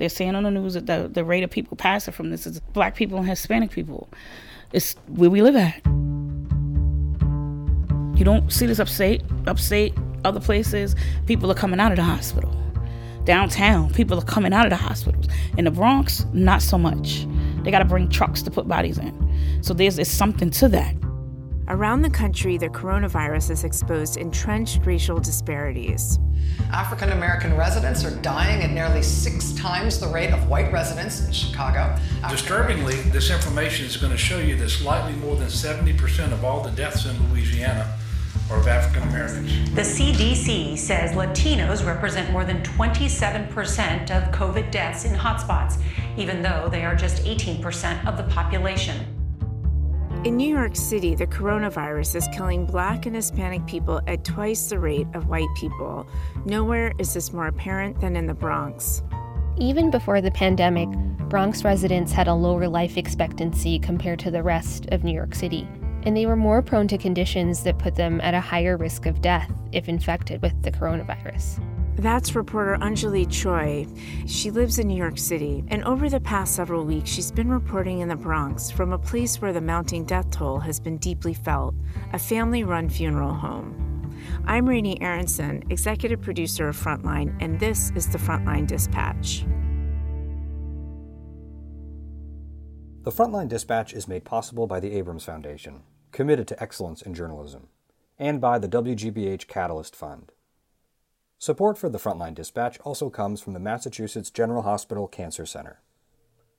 They're saying on the news that the, the rate of people passing from this is black people and Hispanic people. It's where we live at. You don't see this upstate, upstate, other places. People are coming out of the hospital. Downtown, people are coming out of the hospitals. In the Bronx, not so much. They got to bring trucks to put bodies in. So there's, there's something to that. Around the country, the coronavirus has exposed entrenched racial disparities. African American residents are dying at nearly six times the rate of white residents in Chicago. Disturbingly, this information is going to show you that slightly more than 70% of all the deaths in Louisiana are of African Americans. The CDC says Latinos represent more than 27% of COVID deaths in hotspots, even though they are just 18% of the population. In New York City, the coronavirus is killing black and Hispanic people at twice the rate of white people. Nowhere is this more apparent than in the Bronx. Even before the pandemic, Bronx residents had a lower life expectancy compared to the rest of New York City and they were more prone to conditions that put them at a higher risk of death if infected with the coronavirus. That's reporter Anjali Tsui. She lives in New York City, and over the past several weeks, she's been reporting in the Bronx from a place where the mounting death toll has been deeply felt a family run funeral home. I'm Raney Aronson, executive producer of Frontline, and this is the Frontline Dispatch. The Frontline Dispatch is made possible by the Abrams Foundation, committed to excellence in journalism, and by the WGBH Catalyst Fund. Support for the Frontline Dispatch also comes from the Massachusetts General Hospital Cancer Center.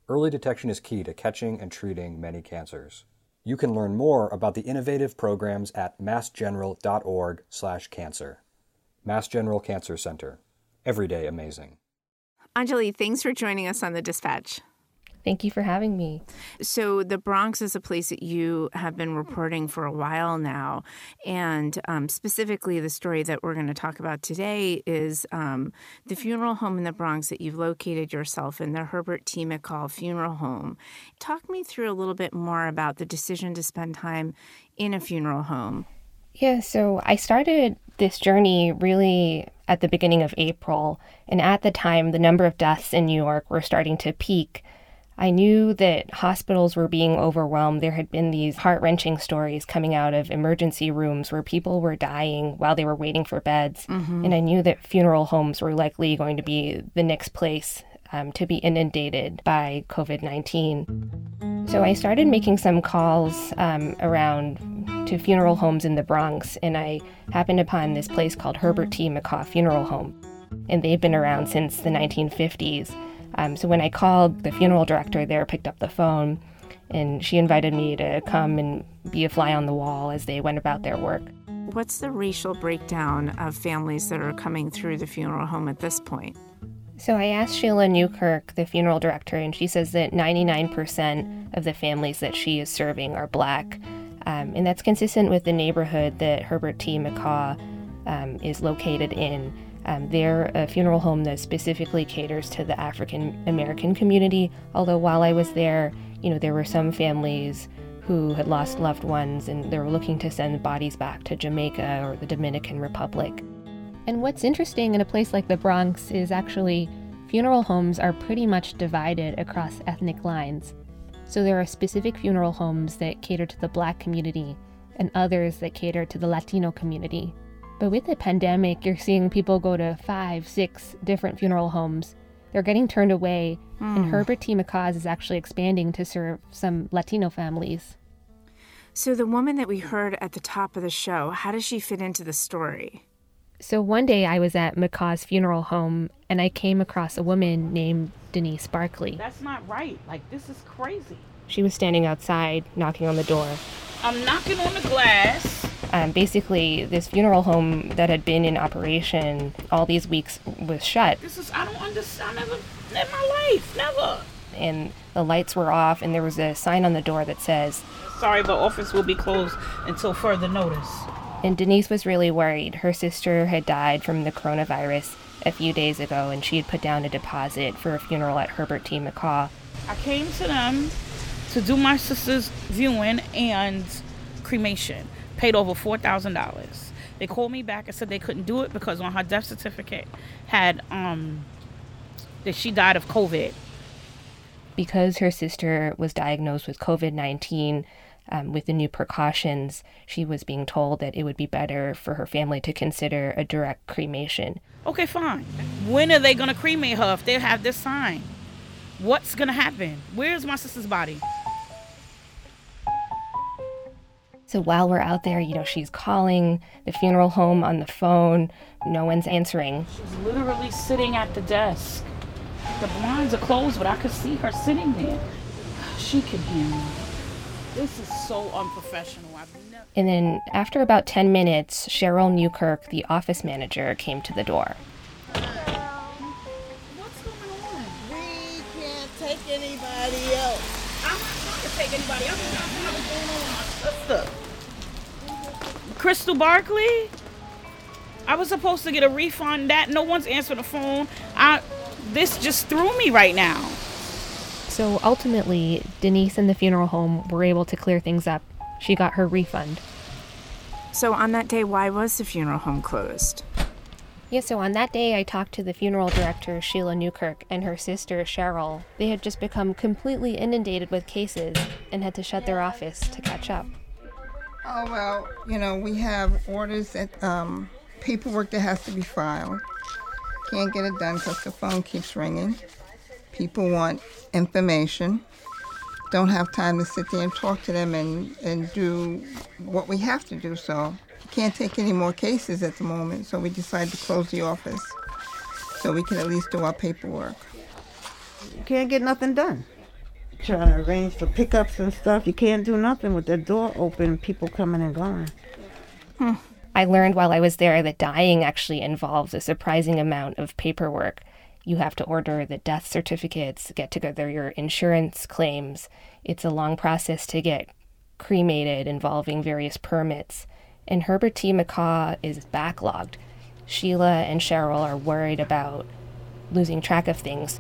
Early detection is key to catching and treating many cancers. You can learn more about the innovative programs at massgeneral.org/cancer. Mass General Cancer Center. Everyday amazing. Anjali, thanks for joining us on the Dispatch. Thank you for having me. So, the Bronx is a place that you have been reporting for a while now. And um, specifically, the story that we're going to talk about today is um, the funeral home in the Bronx that you've located yourself in, the Herbert T. McCall Funeral Home. Talk me through a little bit more about the decision to spend time in a funeral home. Yeah, so I started this journey really at the beginning of April. And at the time, the number of deaths in New York were starting to peak. I knew that hospitals were being overwhelmed. There had been these heart wrenching stories coming out of emergency rooms where people were dying while they were waiting for beds. Mm-hmm. And I knew that funeral homes were likely going to be the next place um, to be inundated by COVID 19. So I started making some calls um, around to funeral homes in the Bronx, and I happened upon this place called Herbert T. McCaw Funeral Home. And they've been around since the 1950s. Um, so when I called, the funeral director there picked up the phone and she invited me to come and be a fly on the wall as they went about their work. What's the racial breakdown of families that are coming through the funeral home at this point? So I asked Sheila Newkirk, the funeral director, and she says that 99% of the families that she is serving are black. Um, and that's consistent with the neighborhood that Herbert T. McCaw um, is located in. Um, they're a funeral home that specifically caters to the African American community. Although while I was there, you know, there were some families who had lost loved ones and they were looking to send bodies back to Jamaica or the Dominican Republic. And what's interesting in a place like the Bronx is actually funeral homes are pretty much divided across ethnic lines. So there are specific funeral homes that cater to the black community and others that cater to the Latino community. But with the pandemic, you're seeing people go to five, six different funeral homes. They're getting turned away, mm. and hmm. Herbert T. McCaws is actually expanding to serve some Latino families. So, the woman that we heard at the top of the show, how does she fit into the story? So, one day I was at McCaw's funeral home and I came across a woman named Denise Barkley. That's not right. Like, this is crazy. She was standing outside knocking on the door. I'm knocking on the glass. Um, basically, this funeral home that had been in operation all these weeks was shut. This is, I don't understand, never, in my life, never. And the lights were off, and there was a sign on the door that says, Sorry, the office will be closed until further notice. And Denise was really worried. Her sister had died from the coronavirus a few days ago, and she had put down a deposit for a funeral at Herbert T. McCaw. I came to them to do my sister's viewing and cremation paid over $4,000. They called me back and said they couldn't do it because on her death certificate had um, that she died of COVID. Because her sister was diagnosed with COVID 19, um, with the new precautions, she was being told that it would be better for her family to consider a direct cremation. Okay, fine. When are they going to cremate her if they have this sign? What's going to happen? Where's my sister's body? So while we're out there, you know, she's calling the funeral home on the phone. No one's answering. She's literally sitting at the desk. The blinds are closed, but I could see her sitting there. She can hear me. This is so unprofessional. I've never. And then after about 10 minutes, Cheryl Newkirk, the office manager, came to the door. What's going on? We can't take anybody else. I'm not trying to take anybody. Else. I'm just trying to find what's going on my sister. Crystal Barkley? I was supposed to get a refund. That no one's answering the phone. I this just threw me right now. So ultimately, Denise and the funeral home were able to clear things up. She got her refund. So on that day, why was the funeral home closed? Yeah, so on that day, I talked to the funeral director, Sheila Newkirk, and her sister, Cheryl. They had just become completely inundated with cases and had to shut their office to catch up. Oh, well, you know, we have orders that um, paperwork that has to be filed. Can't get it done because the phone keeps ringing. People want information. Don't have time to sit there and talk to them and, and do what we have to do. So can't take any more cases at the moment. So we decided to close the office so we can at least do our paperwork. You can't get nothing done. Trying to arrange for pickups and stuff. You can't do nothing with the door open, people coming and going. Hmm. I learned while I was there that dying actually involves a surprising amount of paperwork. You have to order the death certificates, get together your insurance claims. It's a long process to get cremated involving various permits. And Herbert T. McCaw is backlogged. Sheila and Cheryl are worried about losing track of things.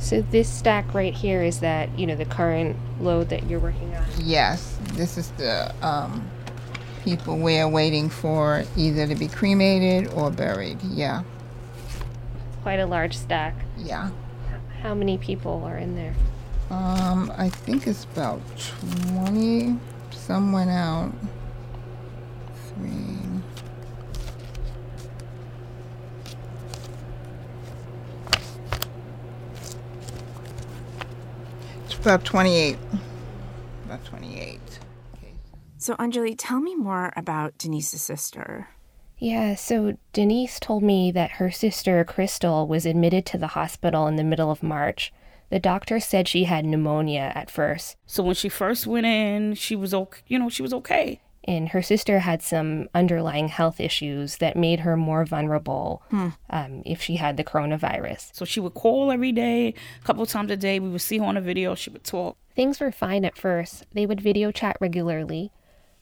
So this stack right here is that, you know, the current load that you're working on. Yes, this is the um, people we're waiting for either to be cremated or buried. Yeah, Quite a large stack. yeah. How many people are in there? Um, I think it's about 20. Some went out. Three. It's about 28. About 28. Okay. So, Anjali, tell me more about Denise's sister. Yeah, so Denise told me that her sister, Crystal, was admitted to the hospital in the middle of March. The doctor said she had pneumonia at first, So when she first went in, she was okay. You know, she was okay. And her sister had some underlying health issues that made her more vulnerable um, if she had the coronavirus. So she would call every day, a couple times a day. We would see her on a video. She would talk. Things were fine at first. They would video chat regularly,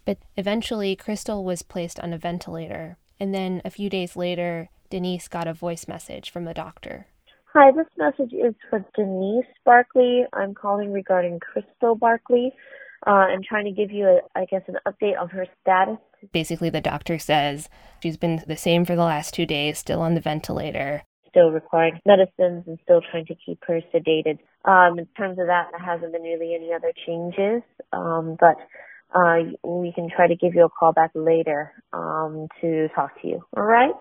but eventually Crystal was placed on a ventilator. And then a few days later, Denise got a voice message from the doctor. Hi, this message is for Denise Barkley. I'm calling regarding Crystal Barkley uh, and trying to give you, a, I guess, an update on her status. Basically, the doctor says she's been the same for the last two days, still on the ventilator. Still requiring medicines and still trying to keep her sedated. Um, in terms of that, there hasn't been really any other changes, um, but uh, we can try to give you a call back later um, to talk to you. All right?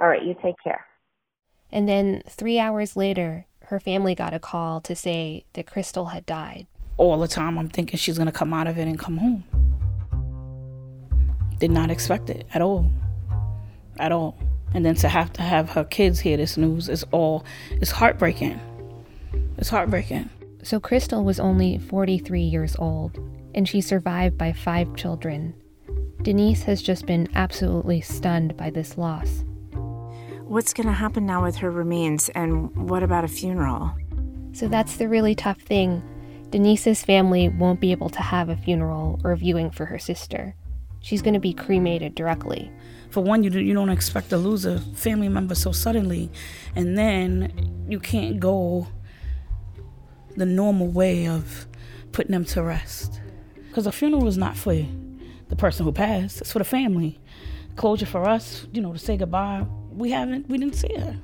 All right, you take care. And then three hours later, her family got a call to say that Crystal had died. All the time, I'm thinking she's gonna come out of it and come home. Did not expect it at all, at all. And then to have to have her kids hear this news is all. It's heartbreaking. It's heartbreaking. So Crystal was only 43 years old, and she survived by five children. Denise has just been absolutely stunned by this loss. What's going to happen now with her remains, and what about a funeral? So that's the really tough thing. Denise's family won't be able to have a funeral or viewing for her sister. She's going to be cremated directly. For one, you do, you don't expect to lose a family member so suddenly, and then you can't go the normal way of putting them to rest. Because a funeral is not for the person who passed; it's for the family. Closure for us, you know, to say goodbye. We haven't, we didn't see her.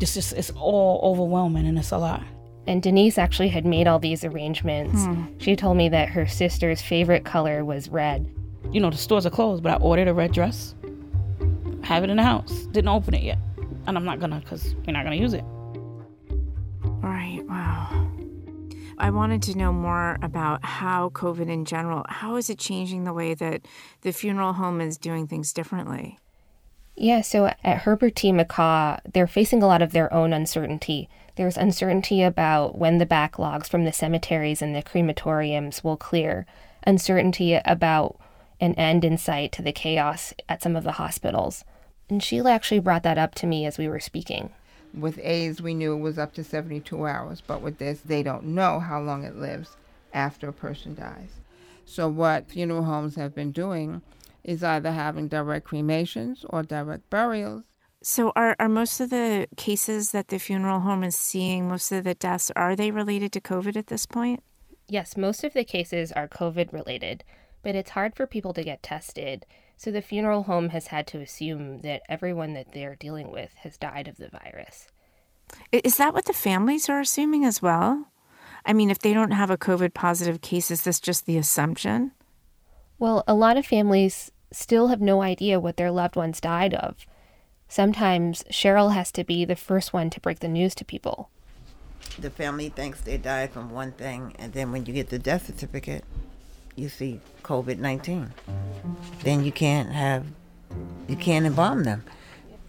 It's just it's all overwhelming and it's a lot. And Denise actually had made all these arrangements. Hmm. She told me that her sister's favorite color was red. You know, the stores are closed, but I ordered a red dress. Have it in the house. Didn't open it yet. And I'm not gonna because we're not gonna use it. Right. Wow. I wanted to know more about how COVID in general, how is it changing the way that the funeral home is doing things differently? Yeah, so at Herbert T. McCaw, they're facing a lot of their own uncertainty. There's uncertainty about when the backlogs from the cemeteries and the crematoriums will clear, uncertainty about an end in sight to the chaos at some of the hospitals. And Sheila actually brought that up to me as we were speaking. With AIDS, we knew it was up to 72 hours, but with this, they don't know how long it lives after a person dies. So, what funeral homes have been doing is either having direct cremations or direct burials. So, are, are most of the cases that the funeral home is seeing, most of the deaths, are they related to COVID at this point? Yes, most of the cases are COVID related, but it's hard for people to get tested. So the funeral home has had to assume that everyone that they're dealing with has died of the virus. Is that what the families are assuming as well? I mean, if they don't have a COVID positive case, is this just the assumption? Well, a lot of families still have no idea what their loved ones died of. Sometimes Cheryl has to be the first one to break the news to people. The family thinks they died from one thing, and then when you get the death certificate, you see COVID 19. Then you can't have, you can't embalm them.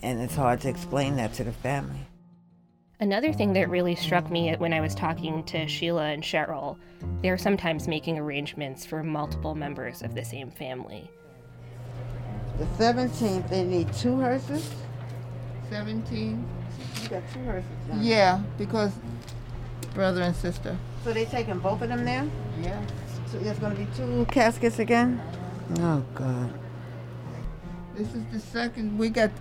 And it's hard to explain that to the family. Another thing that really struck me when I was talking to Sheila and Cheryl, they're sometimes making arrangements for multiple members of the same family. The 17th, they need two hearses. 17? You got two hearses. now. Yeah, because brother and sister. So they taking both of them there? Yeah. So there's going to be two caskets again? Oh, God. This is the second. We got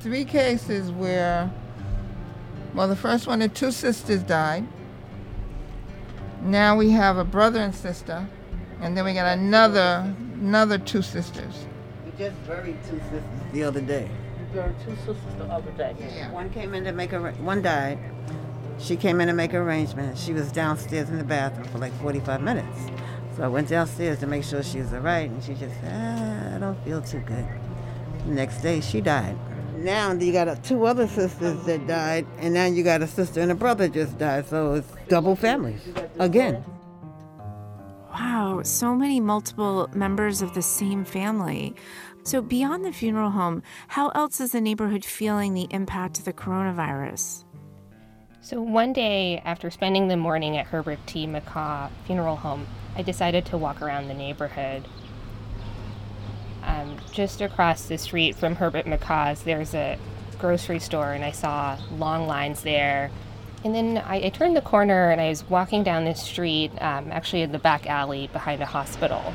three cases where, well, the first one, the two sisters died. Now we have a brother and sister, and then we got another, another two sisters. We just buried two sisters the other day. There are two sisters the other day. Yeah. One came in to make a, one died. She came in to make arrangements. She was downstairs in the bathroom for like 45 minutes. So I went downstairs to make sure she was all right, and she just said, ah, I don't feel too good. The next day, she died. Now you got two other sisters that died, and now you got a sister and a brother just died. So it's double families again. Wow, so many multiple members of the same family. So, beyond the funeral home, how else is the neighborhood feeling the impact of the coronavirus? So one day, after spending the morning at Herbert T. McCaw Funeral Home, I decided to walk around the neighborhood. Um, just across the street from Herbert McCaw's, there's a grocery store, and I saw long lines there. And then I, I turned the corner and I was walking down this street, um, actually in the back alley behind a hospital.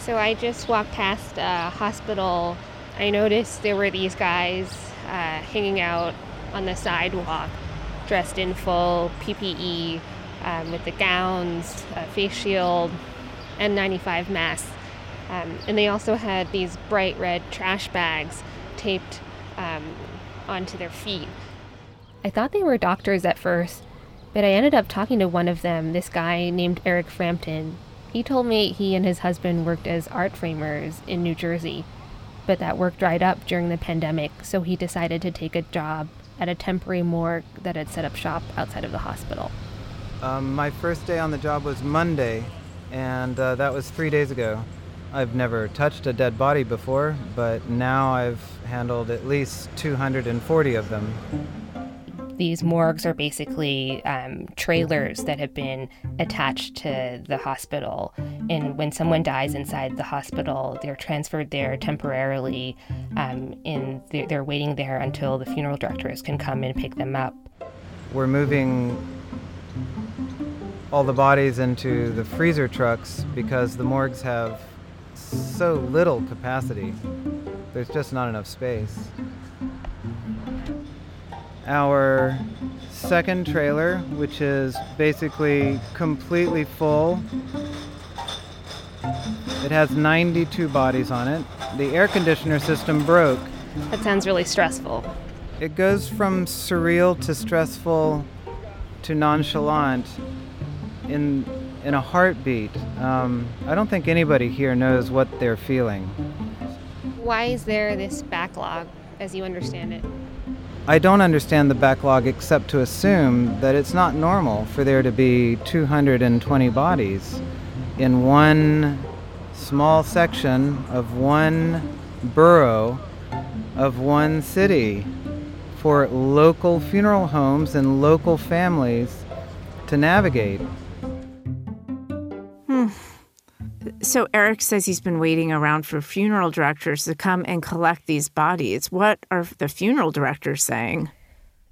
So I just walked past a hospital. I noticed there were these guys uh, hanging out on the sidewalk, dressed in full PPE um, with the gowns, a face shield, N95 masks. Um, and they also had these bright red trash bags taped um, onto their feet. I thought they were doctors at first, but I ended up talking to one of them, this guy named Eric Frampton. He told me he and his husband worked as art framers in New Jersey, but that work dried up during the pandemic, so he decided to take a job at a temporary morgue that had set up shop outside of the hospital. Um, my first day on the job was Monday, and uh, that was three days ago. I've never touched a dead body before, but now I've handled at least 240 of them. These morgues are basically um, trailers that have been attached to the hospital. And when someone dies inside the hospital, they're transferred there temporarily, um, and they're, they're waiting there until the funeral directors can come and pick them up. We're moving all the bodies into the freezer trucks because the morgues have so little capacity. There's just not enough space. Our second trailer, which is basically completely full, it has 92 bodies on it. The air conditioner system broke. That sounds really stressful. it goes from surreal to stressful to nonchalant in in a heartbeat. Um, I don't think anybody here knows what they're feeling. Why is there this backlog, as you understand it? I don't understand the backlog except to assume that it's not normal for there to be 220 bodies in one small section of one borough of one city for local funeral homes and local families to navigate. So Eric says he's been waiting around for funeral directors to come and collect these bodies. What are the funeral directors saying?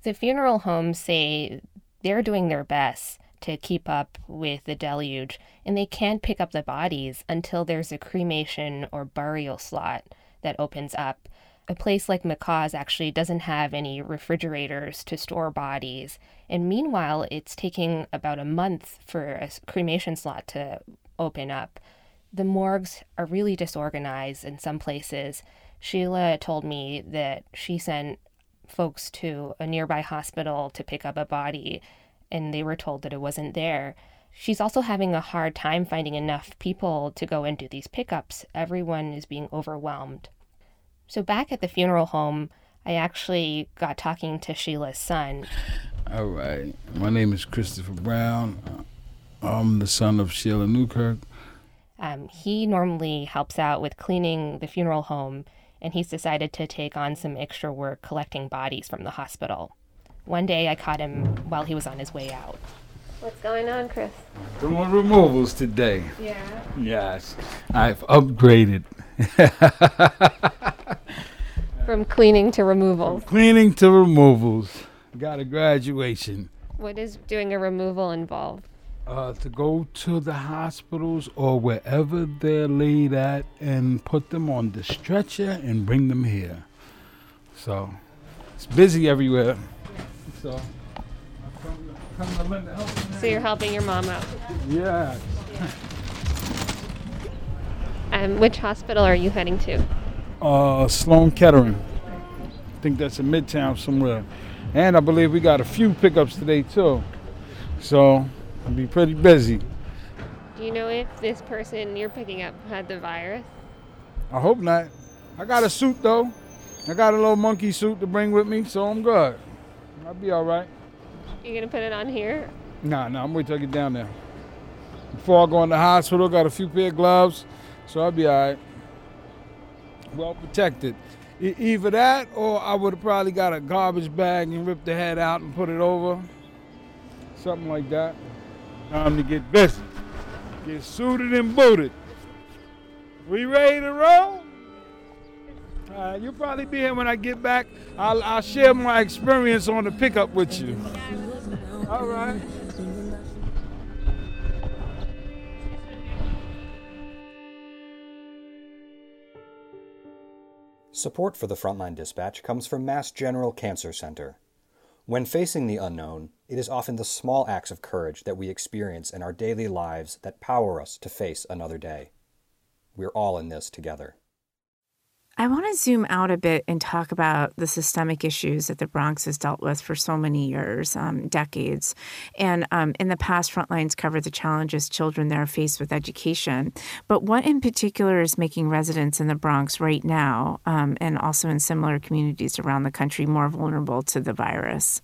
The funeral homes say they're doing their best to keep up with the deluge, and they can't pick up the bodies until there's a cremation or burial slot that opens up. A place like McCaw's actually doesn't have any refrigerators to store bodies, and meanwhile, it's taking about a month for a cremation slot to open up. The morgues are really disorganized in some places. Sheila told me that she sent folks to a nearby hospital to pick up a body and they were told that it wasn't there. She's also having a hard time finding enough people to go and do these pickups. Everyone is being overwhelmed. So, back at the funeral home, I actually got talking to Sheila's son. All right. My name is Christopher Brown. I'm the son of Sheila Newkirk. Um, he normally helps out with cleaning the funeral home, and he's decided to take on some extra work collecting bodies from the hospital. One day I caught him while he was on his way out. What's going on, Chris? Doing removals today. Yeah. Yes. I've upgraded. From cleaning to removals. Cleaning to removals. Got a graduation. What does doing a removal involve? Uh, to go to the hospitals or wherever they're laid at and put them on the stretcher and bring them here. So it's busy everywhere. So, so you're helping your mom out? Yeah. Um, which hospital are you heading to? Uh, Sloan Kettering. I think that's in Midtown somewhere. And I believe we got a few pickups today too. So I'll be pretty busy. Do you know if this person you're picking up had the virus? I hope not. I got a suit though. I got a little monkey suit to bring with me, so I'm good. I'll be all right. You gonna put it on here? Nah, nah, I'm gonna I it down there. Before I go in the hospital, got a few pair of gloves, so I'll be all right. Well protected. E- either that, or I would have probably got a garbage bag and ripped the head out and put it over. Something like that. Time to get busy. Get suited and booted. We ready to roll? Uh, you'll probably be here when I get back. I'll, I'll share my experience on the pickup with you. All right. Support for the Frontline Dispatch comes from Mass General Cancer Center. When facing the unknown, it is often the small acts of courage that we experience in our daily lives that power us to face another day. We're all in this together. I want to zoom out a bit and talk about the systemic issues that the Bronx has dealt with for so many years, um, decades. And um, in the past, Frontlines covered the challenges children there face with education. But what in particular is making residents in the Bronx right now, um, and also in similar communities around the country, more vulnerable to the virus?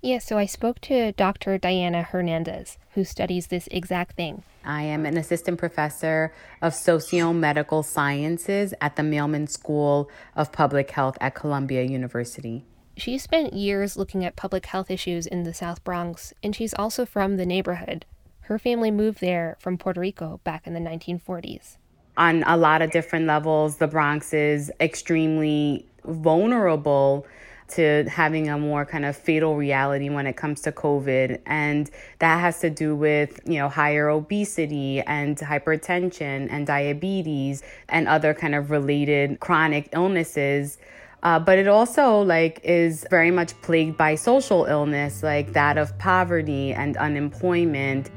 Yeah, so I spoke to Dr. Diana Hernandez, who studies this exact thing. I am an assistant professor of socio-medical sciences at the Mailman School of Public Health at Columbia University. She spent years looking at public health issues in the South Bronx, and she's also from the neighborhood. Her family moved there from Puerto Rico back in the 1940s. On a lot of different levels, the Bronx is extremely vulnerable to having a more kind of fatal reality when it comes to COVID. And that has to do with, you know, higher obesity and hypertension and diabetes and other kind of related chronic illnesses. Uh, but it also like is very much plagued by social illness like that of poverty and unemployment.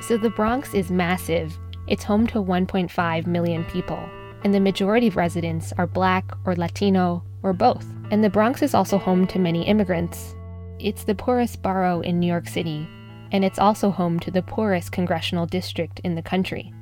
So the Bronx is massive. It's home to 1.5 million people, and the majority of residents are black or Latino or both. And the Bronx is also home to many immigrants. It's the poorest borough in New York City, and it's also home to the poorest congressional district in the country.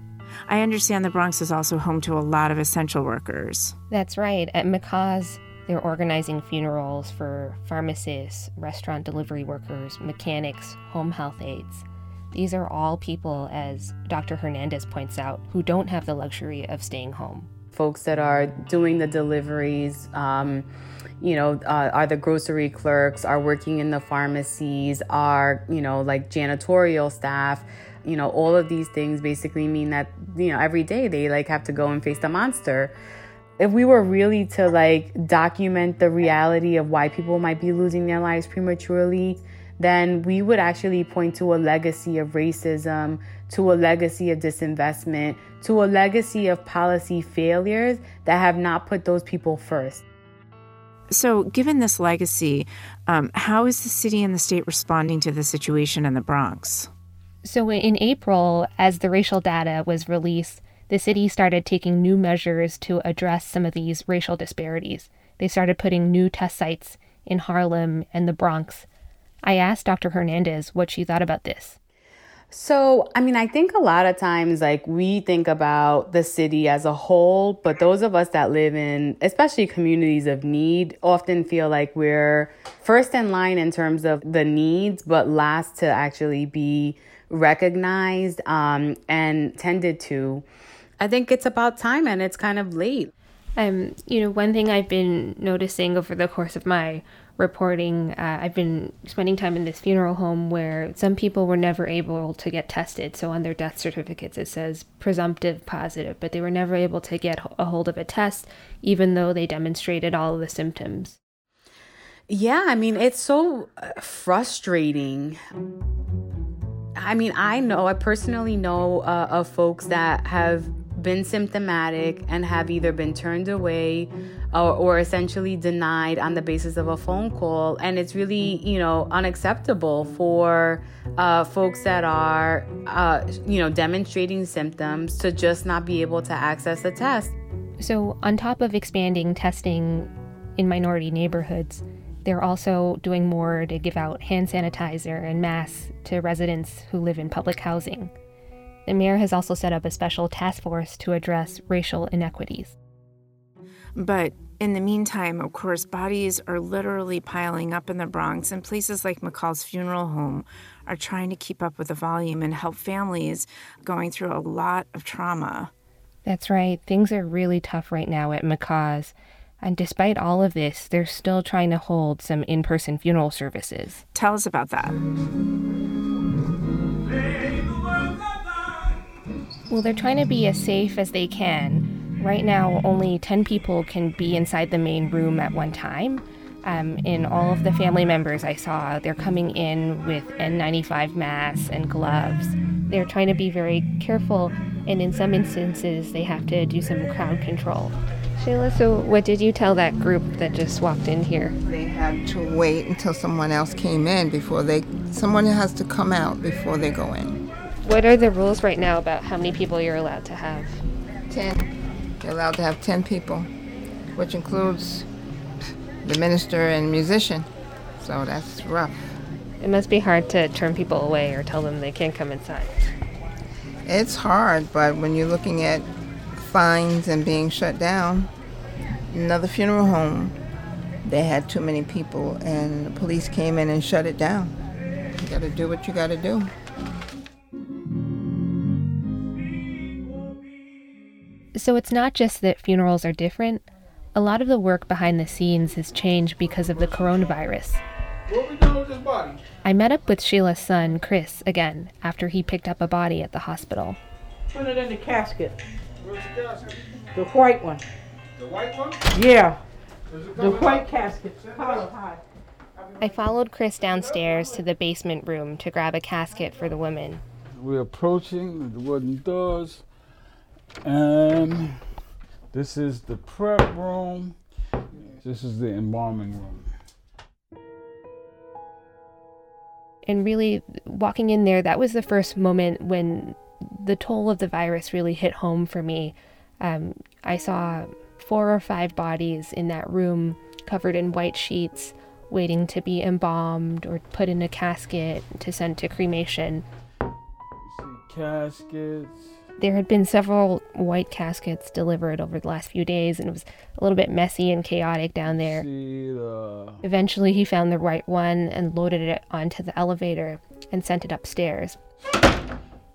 I understand the Bronx is also home to a lot of essential workers. That's right. At McCaw's, they're organizing funerals for pharmacists, restaurant delivery workers, mechanics, home health aides. These are all people, as Dr. Hernandez points out, who don't have the luxury of staying home. Folks that are doing the deliveries, um, you know, uh, are the grocery clerks, are working in the pharmacies, are, you know, like janitorial staff. You know, all of these things basically mean that, you know, every day they like have to go and face the monster. If we were really to like document the reality of why people might be losing their lives prematurely, then we would actually point to a legacy of racism, to a legacy of disinvestment, to a legacy of policy failures that have not put those people first. So, given this legacy, um, how is the city and the state responding to the situation in the Bronx? So, in April, as the racial data was released, the city started taking new measures to address some of these racial disparities. They started putting new test sites in Harlem and the Bronx. I asked Dr. Hernandez what she thought about this. So, I mean, I think a lot of times, like, we think about the city as a whole, but those of us that live in, especially communities of need, often feel like we're first in line in terms of the needs, but last to actually be recognized um, and tended to. I think it's about time and it's kind of late. Um, you know, one thing I've been noticing over the course of my reporting, uh, I've been spending time in this funeral home where some people were never able to get tested. So on their death certificates, it says presumptive positive, but they were never able to get a hold of a test, even though they demonstrated all the symptoms. Yeah, I mean, it's so uh, frustrating. I mean, I know, I personally know uh, of folks that have been symptomatic and have either been turned away or, or, essentially denied on the basis of a phone call. And it's really, you know, unacceptable for uh, folks that are, uh, you know, demonstrating symptoms to just not be able to access a test. So, on top of expanding testing in minority neighborhoods, they're also doing more to give out hand sanitizer and masks to residents who live in public housing. The mayor has also set up a special task force to address racial inequities. But in the meantime, of course, bodies are literally piling up in the Bronx, and places like McCaw's funeral home are trying to keep up with the volume and help families going through a lot of trauma. That's right. Things are really tough right now at McCaw's. And despite all of this, they're still trying to hold some in person funeral services. Tell us about that. Well, they're trying to be as safe as they can. Right now, only 10 people can be inside the main room at one time. Um, and all of the family members I saw, they're coming in with N95 masks and gloves. They're trying to be very careful, and in some instances, they have to do some crowd control. Shayla, so what did you tell that group that just walked in here? They had to wait until someone else came in before they, someone has to come out before they go in. What are the rules right now about how many people you're allowed to have? 10. You're allowed to have 10 people, which includes the minister and musician. So that's rough. It must be hard to turn people away or tell them they can't come inside. It's hard, but when you're looking at fines and being shut down, another funeral home, they had too many people and the police came in and shut it down. You gotta do what you gotta do. So it's not just that funerals are different. A lot of the work behind the scenes has changed because of the coronavirus. What we doing with this body? I met up with Sheila's son, Chris, again, after he picked up a body at the hospital. Put it in the casket. Where's the casket? The white one. The white one? Yeah. The white that? casket. Collar high. I followed Chris downstairs to the basement room to grab a casket for the woman. We're approaching the wooden doors, and this is the prep room. This is the embalming room. And really, walking in there, that was the first moment when the toll of the virus really hit home for me. Um, I saw four or five bodies in that room covered in white sheets, waiting to be embalmed or put in a casket to send to cremation. See Caskets. There had been several white caskets delivered over the last few days, and it was a little bit messy and chaotic down there. Eventually, he found the right one and loaded it onto the elevator and sent it upstairs.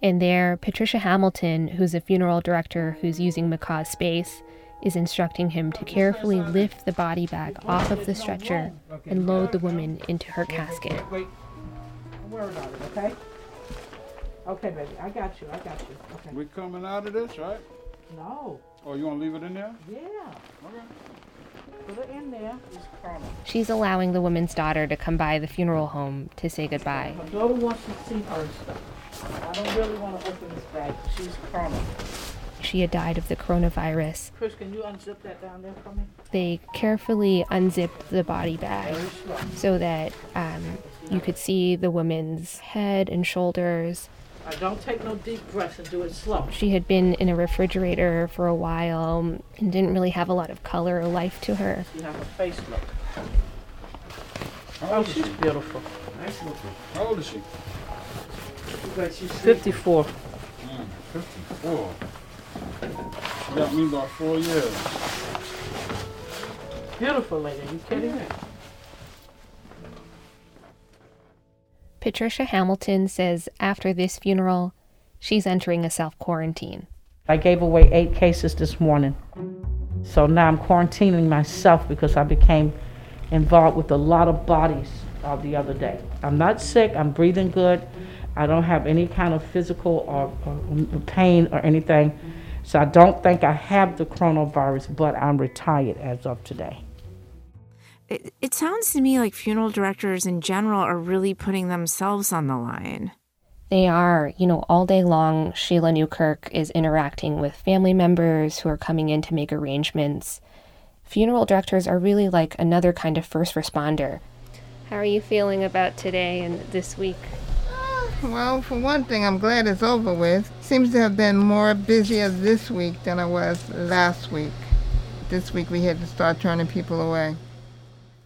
And there, Patricia Hamilton, who's a funeral director who's using McCaw's space, is instructing him to carefully lift the body bag off of the stretcher and load the woman into her casket. Wait. Don't worry about it, okay? Okay, baby. I got you. I got you. Okay. We coming out of this, right? No. Oh, you want to leave it in there? Yeah. Okay. Put it in there. Just calm. She's allowing the woman's daughter to come by the funeral home to say goodbye. My daughter wants to see her stuff. I don't really want to open this bag. She's crying. She had died of the coronavirus. Chris, can you unzip that down there for me? They carefully unzipped the body bag so that um, you could see the woman's head and shoulders. I don't take no deep breaths and do it slow. She had been in a refrigerator for a while and didn't really have a lot of color or life to her. You have a face look. Oh, she's beautiful. Nice looking. How old is she? She's 54. Mm, 54. She got me about four years. Beautiful lady. you kidding me? Patricia Hamilton says after this funeral, she's entering a self quarantine. I gave away eight cases this morning. So now I'm quarantining myself because I became involved with a lot of bodies uh, the other day. I'm not sick, I'm breathing good. I don't have any kind of physical or, or pain or anything. So I don't think I have the coronavirus, but I'm retired as of today. It, it sounds to me like funeral directors in general are really putting themselves on the line. They are, you know, all day long, Sheila Newkirk is interacting with family members who are coming in to make arrangements. Funeral directors are really like another kind of first responder. How are you feeling about today and this week? Well, for one thing, I'm glad it's over with. Seems to have been more busier this week than I was last week. This week we had to start turning people away.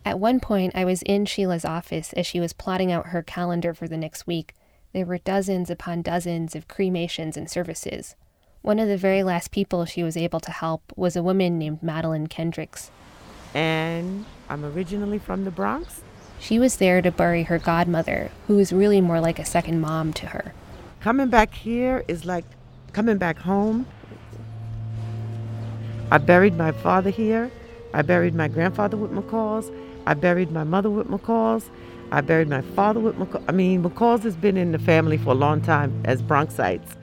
At one point, I was in Sheila's office as she was plotting out her calendar for the next week. There were dozens upon dozens of cremations and services. One of the very last people she was able to help was a woman named Madeline Kendricks. And I'm originally from the Bronx. She was there to bury her godmother, who was really more like a second mom to her. Coming back here is like coming back home. I buried my father here. I buried my grandfather with McCall's. I buried my mother with McCall's. I buried my father with McCall. I mean, McCall's has been in the family for a long time as Bronxites.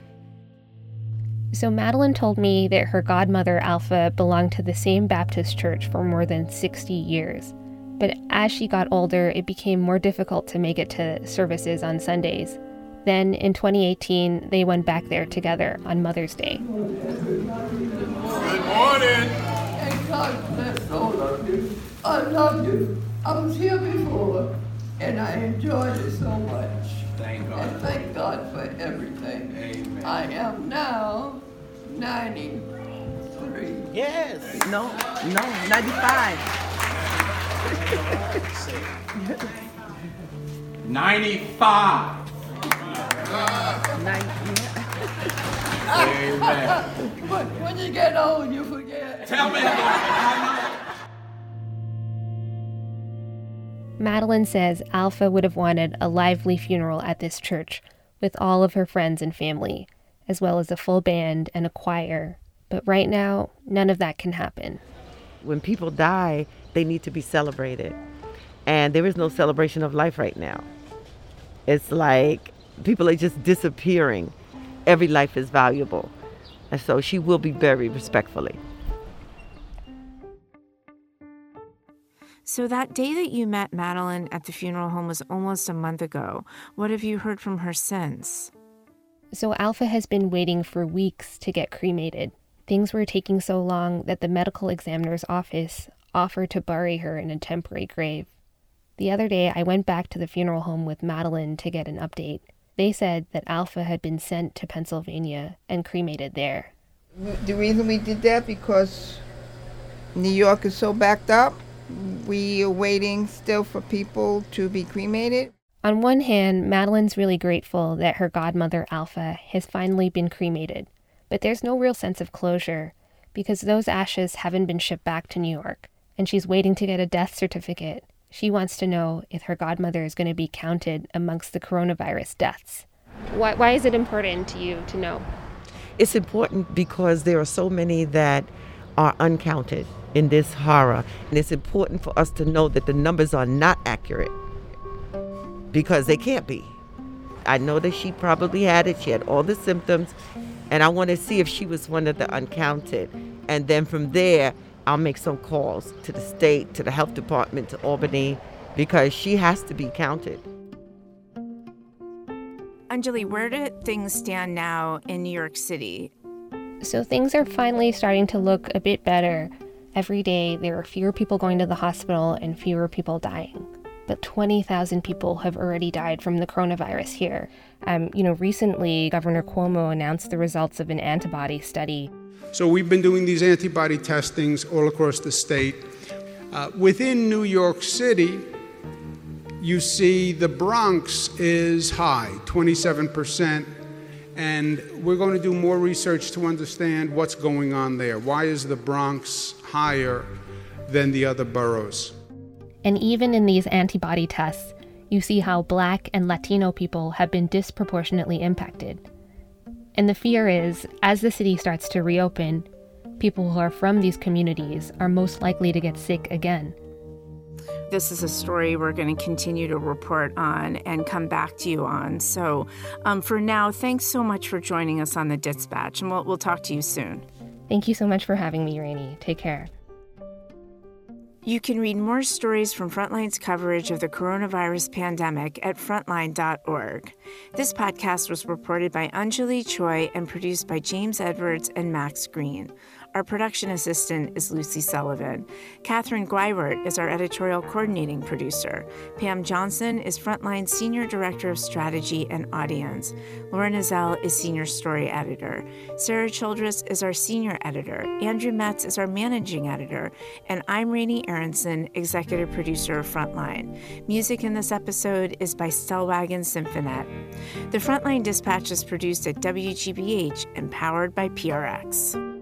So Madeline told me that her godmother, Alpha, belonged to the same Baptist church for more than 60 years. But as she got older, it became more difficult to make it to services on Sundays. Then in 2018, they went back there together on Mother's Day. Good morning. And God bless all of you. I love you. I was here before, and I enjoyed it so much. Thank God. And thank God for everything. Amen. I am now 93. Yes. No, no, 95. 95. Amen. But when you get old, you forget. Tell me Madeline says Alpha would have wanted a lively funeral at this church with all of her friends and family, as well as a full band and a choir. But right now, none of that can happen. When people die, they need to be celebrated. And there is no celebration of life right now. It's like people are just disappearing. Every life is valuable. And so she will be buried respectfully. So, that day that you met Madeline at the funeral home was almost a month ago. What have you heard from her since? So, Alpha has been waiting for weeks to get cremated. Things were taking so long that the medical examiner's office offered to bury her in a temporary grave. The other day, I went back to the funeral home with Madeline to get an update. They said that Alpha had been sent to Pennsylvania and cremated there. The reason we did that because New York is so backed up. We are waiting still for people to be cremated. On one hand, Madeline's really grateful that her godmother, Alpha, has finally been cremated. But there's no real sense of closure because those ashes haven't been shipped back to New York, and she's waiting to get a death certificate. She wants to know if her godmother is going to be counted amongst the coronavirus deaths. Why, why is it important to you to know? It's important because there are so many that are uncounted in this horror. And it's important for us to know that the numbers are not accurate because they can't be. I know that she probably had it, she had all the symptoms, and I want to see if she was one of the uncounted. And then from there, I'll make some calls to the state, to the health department, to Albany, because she has to be counted. Anjali, where do things stand now in New York City? So things are finally starting to look a bit better. Every day, there are fewer people going to the hospital and fewer people dying. But 20,000 people have already died from the coronavirus here. Um, you know, recently, Governor Cuomo announced the results of an antibody study. So we've been doing these antibody testings all across the state. Uh, within New York City, you see the Bronx is high, 27%. And we're going to do more research to understand what's going on there. Why is the Bronx higher than the other boroughs? And even in these antibody tests, you see how Black and Latino people have been disproportionately impacted. And the fear is, as the city starts to reopen, people who are from these communities are most likely to get sick again. This is a story we're going to continue to report on and come back to you on. So, um, for now, thanks so much for joining us on the Dispatch, and we'll, we'll talk to you soon. Thank you so much for having me, Raney. Take care. You can read more stories from Frontline's coverage of the coronavirus pandemic at frontline.org. This podcast was reported by Anjali Tsui and produced by James Edwards and Max Green. Our production assistant is Lucy Sullivan. Catherine Griwert is our editorial coordinating producer. Pam Johnson is Frontline Senior Director of Strategy and Audience. Laura Nezell is Senior Story Editor. Sarah Childress is our Senior Editor. Andrew Metz is our Managing Editor. And I'm Raney Aronson, Executive Producer of Frontline. Music in this episode is by Stellwagen Symphonette. The Frontline Dispatch is produced at WGBH and powered by PRX.